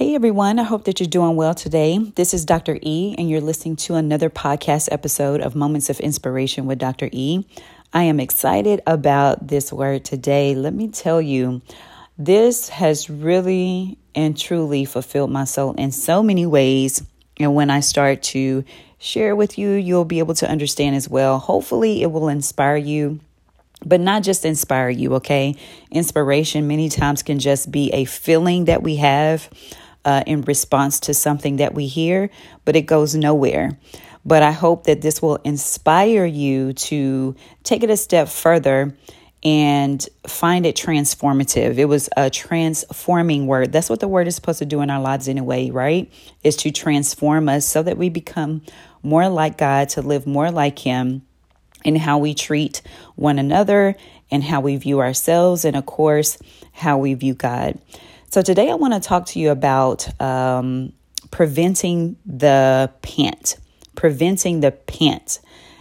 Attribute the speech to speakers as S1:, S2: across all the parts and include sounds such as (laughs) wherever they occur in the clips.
S1: Hey everyone, I hope that you're doing well today. This is Dr. E, and you're listening to another podcast episode of Moments of Inspiration with Dr. E. I am excited about this word today. Let me tell you, this has really and truly fulfilled my soul in so many ways. And when I start to share with you, you'll be able to understand as well. Hopefully, it will inspire you but not just inspire you, okay? Inspiration many times can just be a feeling that we have uh, in response to something that we hear, but it goes nowhere. But I hope that this will inspire you to take it a step further and find it transformative. It was a transforming word. That's what the word is supposed to do in our lives anyway, right? Is to transform us so that we become more like God, to live more like Him in how we treat one another and how we view ourselves, and of course, how we view God. So, today I want to talk to you about um, preventing the pant, preventing the pant.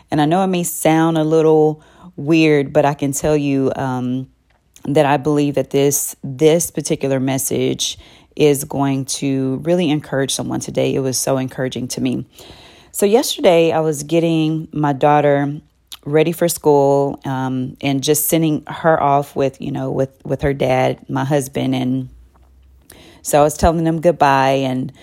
S1: And I know it may sound a little weird, but I can tell you um, that I believe that this this particular message is going to really encourage someone today. It was so encouraging to me. So yesterday I was getting my daughter ready for school um, and just sending her off with you know with with her dad my husband and so i was telling them goodbye and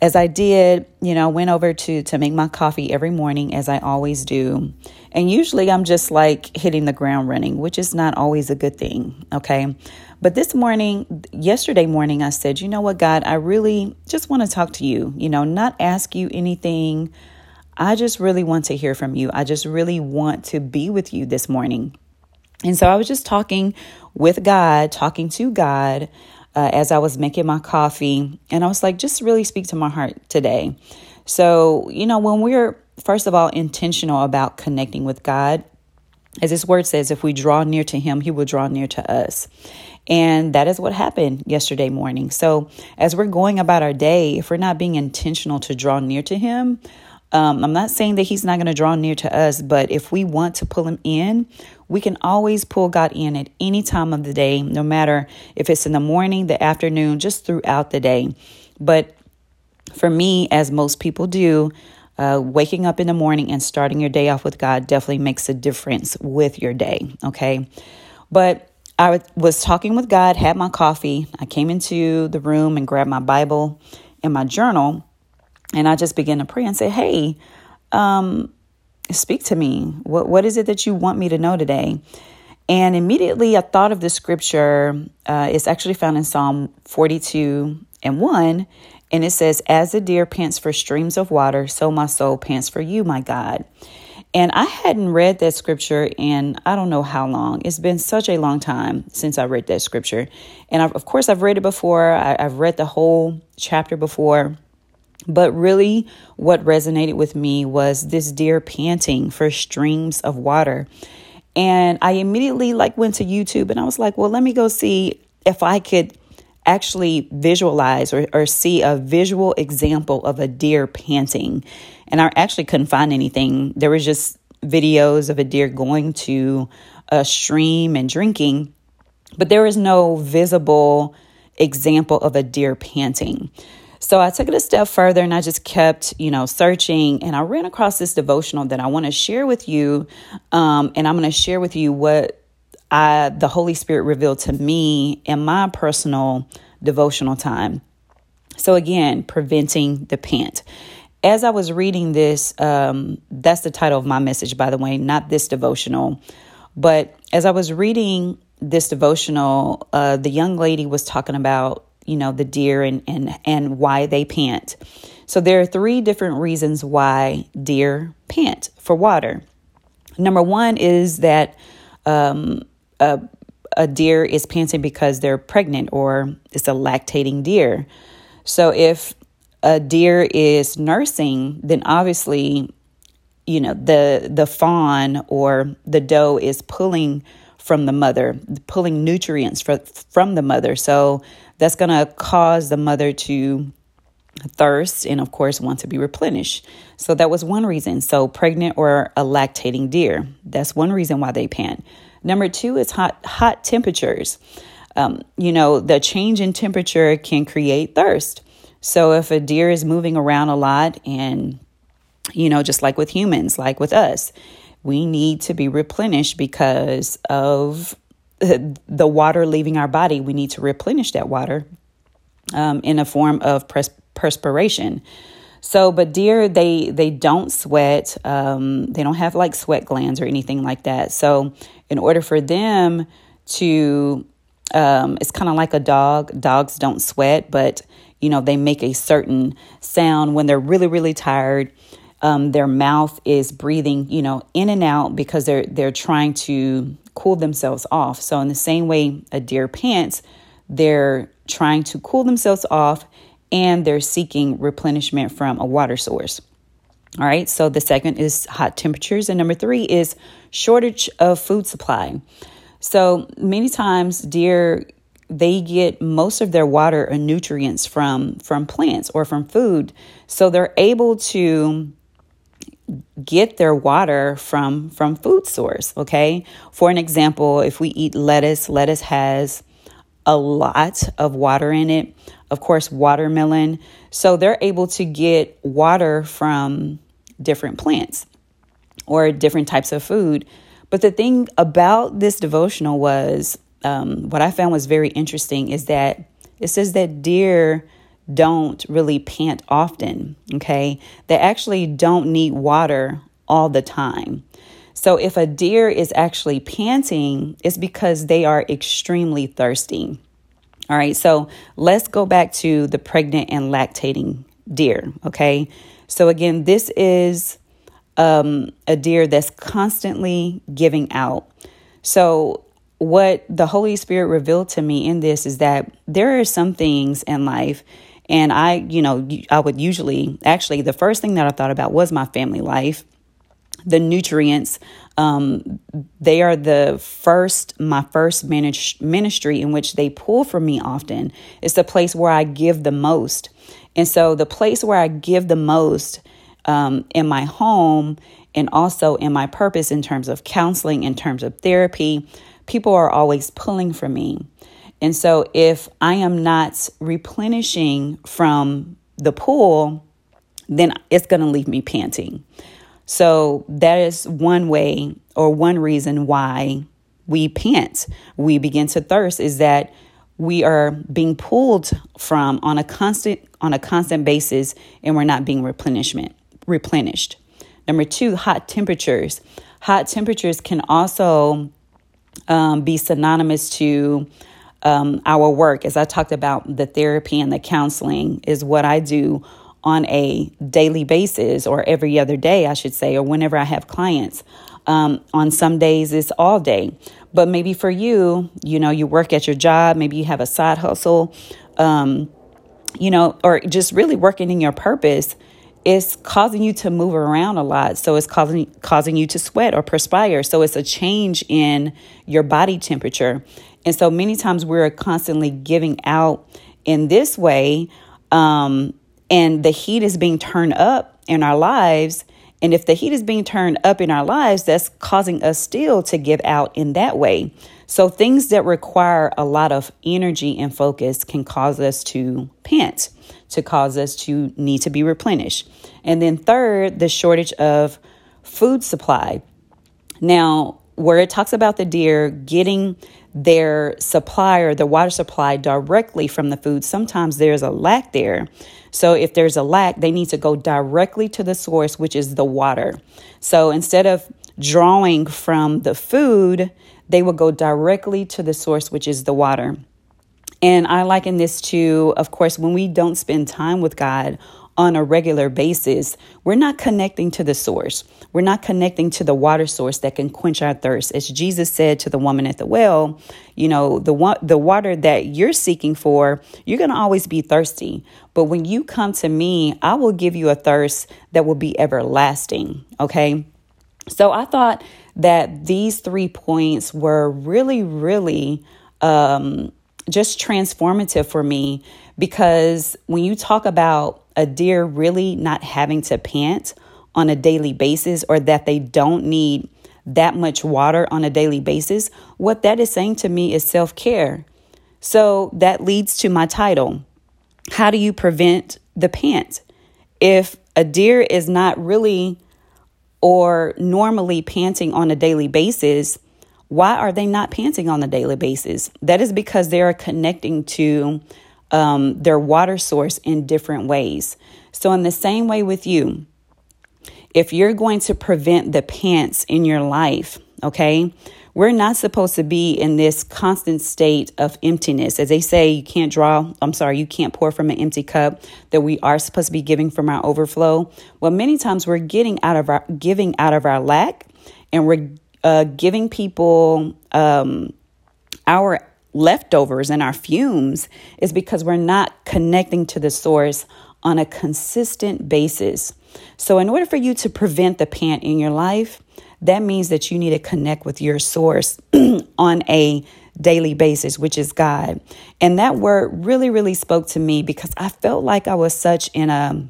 S1: as i did you know I went over to to make my coffee every morning as i always do and usually i'm just like hitting the ground running which is not always a good thing okay but this morning yesterday morning i said you know what god i really just want to talk to you you know not ask you anything I just really want to hear from you. I just really want to be with you this morning. And so I was just talking with God, talking to God uh, as I was making my coffee. And I was like, just really speak to my heart today. So, you know, when we're, first of all, intentional about connecting with God, as His word says, if we draw near to Him, He will draw near to us. And that is what happened yesterday morning. So, as we're going about our day, if we're not being intentional to draw near to Him, um, I'm not saying that he's not going to draw near to us, but if we want to pull him in, we can always pull God in at any time of the day, no matter if it's in the morning, the afternoon, just throughout the day. But for me, as most people do, uh, waking up in the morning and starting your day off with God definitely makes a difference with your day. Okay. But I was talking with God, had my coffee. I came into the room and grabbed my Bible and my journal. And I just began to pray and say, Hey, um, speak to me. What, what is it that you want me to know today? And immediately I thought of the scripture. Uh, it's actually found in Psalm 42 and 1. And it says, As the deer pants for streams of water, so my soul pants for you, my God. And I hadn't read that scripture in I don't know how long. It's been such a long time since I read that scripture. And I've, of course, I've read it before, I, I've read the whole chapter before. But really, what resonated with me was this deer panting for streams of water. And I immediately like went to YouTube and I was like, well, let me go see if I could actually visualize or, or see a visual example of a deer panting. And I actually couldn't find anything. There was just videos of a deer going to a stream and drinking, but there was no visible example of a deer panting. So I took it a step further and I just kept, you know, searching and I ran across this devotional that I want to share with you. Um, and I'm going to share with you what I, the Holy Spirit revealed to me in my personal devotional time. So again, preventing the pant. As I was reading this, um, that's the title of my message, by the way, not this devotional. But as I was reading this devotional, uh, the young lady was talking about you know the deer and and and why they pant. So there are three different reasons why deer pant for water. Number one is that um, a, a deer is panting because they're pregnant or it's a lactating deer. So if a deer is nursing then obviously you know the the fawn or the doe is pulling from the mother pulling nutrients for, from the mother so that's going to cause the mother to thirst and, of course, want to be replenished. So that was one reason. So, pregnant or a lactating deer, that's one reason why they pant. Number two is hot, hot temperatures. Um, you know, the change in temperature can create thirst. So if a deer is moving around a lot and you know, just like with humans, like with us, we need to be replenished because of (laughs) the water leaving our body. We need to replenish that water um, in a form of pres- perspiration. So, but deer, they they don't sweat. Um, they don't have like sweat glands or anything like that. So, in order for them to, um, it's kind of like a dog. Dogs don't sweat, but you know they make a certain sound when they're really really tired. Um, their mouth is breathing, you know, in and out because they're they're trying to cool themselves off. So, in the same way a deer pants, they're trying to cool themselves off and they're seeking replenishment from a water source. All right, so the second is hot temperatures, and number three is shortage of food supply. So many times, deer they get most of their water and nutrients from from plants or from food, so they're able to get their water from from food source. Okay, for an example, if we eat lettuce, lettuce has a lot of water in it. Of course, watermelon. So they're able to get water from different plants or different types of food. But the thing about this devotional was um, what I found was very interesting is that it says that deer don't really pant often, okay? They actually don't need water all the time. So if a deer is actually panting, it's because they are extremely thirsty. All right, so let's go back to the pregnant and lactating deer, okay? So again, this is um, a deer that's constantly giving out. So what the Holy Spirit revealed to me in this is that there are some things in life and I, you know, I would usually actually the first thing that I thought about was my family life the nutrients. Um, they are the first, my first ministry in which they pull from me often. It's the place where I give the most. And so, the place where I give the most um, in my home and also in my purpose in terms of counseling, in terms of therapy, people are always pulling from me. And so, if I am not replenishing from the pool, then it's going to leave me panting. So that is one way or one reason why we pant, we begin to thirst is that we are being pulled from on a constant on a constant basis and we're not being replenishment replenished. Number two, hot temperatures. Hot temperatures can also um, be synonymous to um, our work. As I talked about, the therapy and the counseling is what I do on a daily basis or every other day, I should say, or whenever I have clients. Um, on some days, it's all day. But maybe for you, you know, you work at your job, maybe you have a side hustle, um, you know, or just really working in your purpose. It's causing you to move around a lot. So it's causing causing you to sweat or perspire. So it's a change in your body temperature. And so many times we're constantly giving out in this way. Um, and the heat is being turned up in our lives. And if the heat is being turned up in our lives, that's causing us still to give out in that way. So, things that require a lot of energy and focus can cause us to pant, to cause us to need to be replenished. And then, third, the shortage of food supply. Now, where it talks about the deer getting their supply or the water supply directly from the food, sometimes there's a lack there. So if there's a lack, they need to go directly to the source, which is the water. So instead of drawing from the food, they will go directly to the source, which is the water. And I liken this to, of course, when we don't spend time with God on a regular basis, we're not connecting to the source. We're not connecting to the water source that can quench our thirst. As Jesus said to the woman at the well, you know, the one the water that you're seeking for, you're going to always be thirsty. But when you come to me, I will give you a thirst that will be everlasting, okay? So I thought that these three points were really really um just transformative for me because when you talk about a deer really not having to pant on a daily basis or that they don't need that much water on a daily basis, what that is saying to me is self care. So that leads to my title how do you prevent the pant? If a deer is not really or normally panting on a daily basis, why are they not panting on a daily basis? That is because they are connecting to um, their water source in different ways. So, in the same way with you, if you're going to prevent the pants in your life, okay, we're not supposed to be in this constant state of emptiness. As they say, you can't draw, I'm sorry, you can't pour from an empty cup, that we are supposed to be giving from our overflow. Well, many times we're getting out of our giving out of our lack and we're uh, giving people um, our leftovers and our fumes is because we're not connecting to the source on a consistent basis. So, in order for you to prevent the pant in your life, that means that you need to connect with your source (clears throat) on a daily basis, which is God. And that word really, really spoke to me because I felt like I was such in a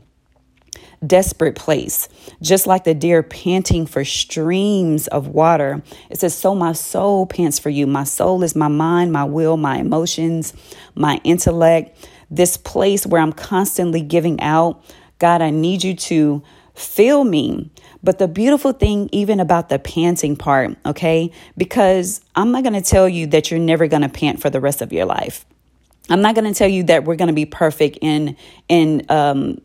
S1: desperate place, just like the deer panting for streams of water. It says, So my soul pants for you. My soul is my mind, my will, my emotions, my intellect, this place where I'm constantly giving out. God, I need you to fill me. But the beautiful thing, even about the panting part, okay, because I'm not going to tell you that you're never going to pant for the rest of your life. I'm not going to tell you that we're going to be perfect in in um,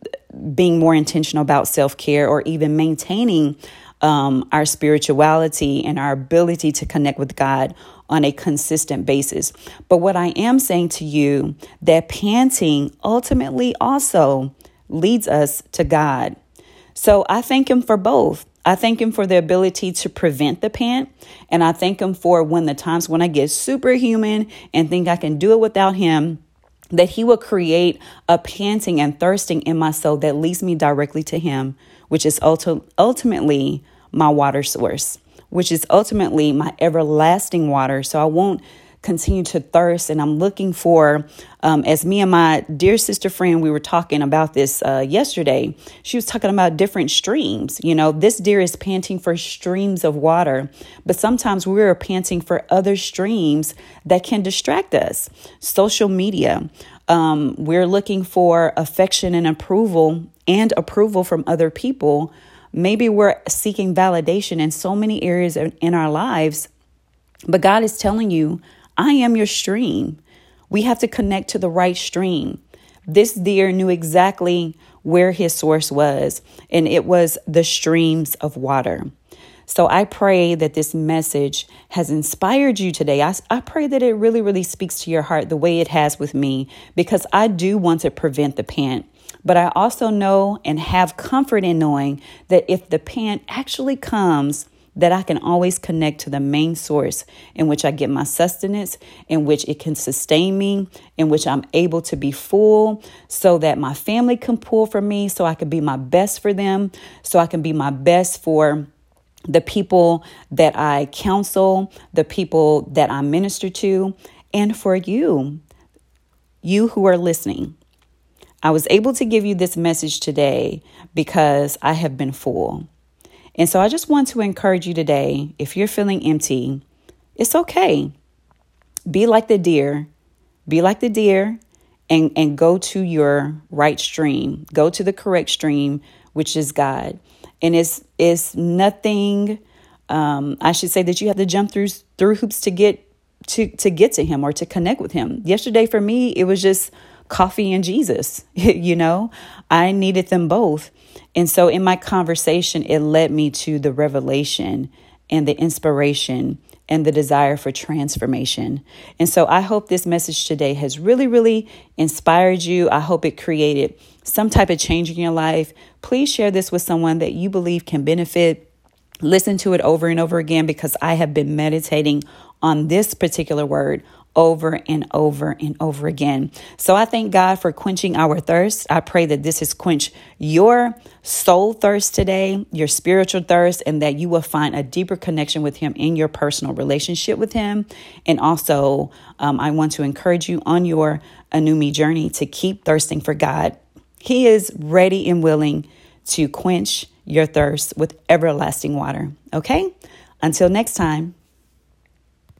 S1: being more intentional about self care or even maintaining um, our spirituality and our ability to connect with God on a consistent basis. But what I am saying to you that panting ultimately also leads us to God. So I thank Him for both. I thank Him for the ability to prevent the pant. And I thank Him for when the times when I get superhuman and think I can do it without Him that he will create a panting and thirsting in my soul that leads me directly to him, which is ulti- ultimately my water source, which is ultimately my everlasting water. So I won't continue to thirst. And I'm looking for, um, as me and my dear sister friend, we were talking about this uh, yesterday. She was talking about different streams. You know, this deer is panting for streams of water, but sometimes we're panting for other streams that can distract us. Social media. Um, we're looking for affection and approval and approval from other people. Maybe we're seeking validation in so many areas in our lives, but God is telling you, I am your stream. We have to connect to the right stream. This deer knew exactly where his source was, and it was the streams of water. So I pray that this message has inspired you today. I, I pray that it really, really speaks to your heart the way it has with me, because I do want to prevent the pant. But I also know and have comfort in knowing that if the pant actually comes, that I can always connect to the main source in which I get my sustenance, in which it can sustain me, in which I'm able to be full so that my family can pull from me, so I can be my best for them, so I can be my best for the people that I counsel, the people that I minister to, and for you, you who are listening. I was able to give you this message today because I have been full. And so I just want to encourage you today if you're feeling empty, it's okay. Be like the deer. Be like the deer and, and go to your right stream. Go to the correct stream, which is God. And it's it's nothing um, I should say that you have to jump through through hoops to get to to get to him or to connect with him. Yesterday for me, it was just coffee and Jesus. (laughs) you know, I needed them both. And so in my conversation, it led me to the revelation and the inspiration and the desire for transformation. And so I hope this message today has really, really inspired you. I hope it created some type of change in your life. Please share this with someone that you believe can benefit. Listen to it over and over again because I have been meditating on this particular word over and over and over again. So I thank God for quenching our thirst. I pray that this has quenched your soul thirst today, your spiritual thirst, and that you will find a deeper connection with Him in your personal relationship with Him. And also, um, I want to encourage you on your Anumi journey to keep thirsting for God. He is ready and willing to quench your thirst with everlasting water. Okay? Until next time.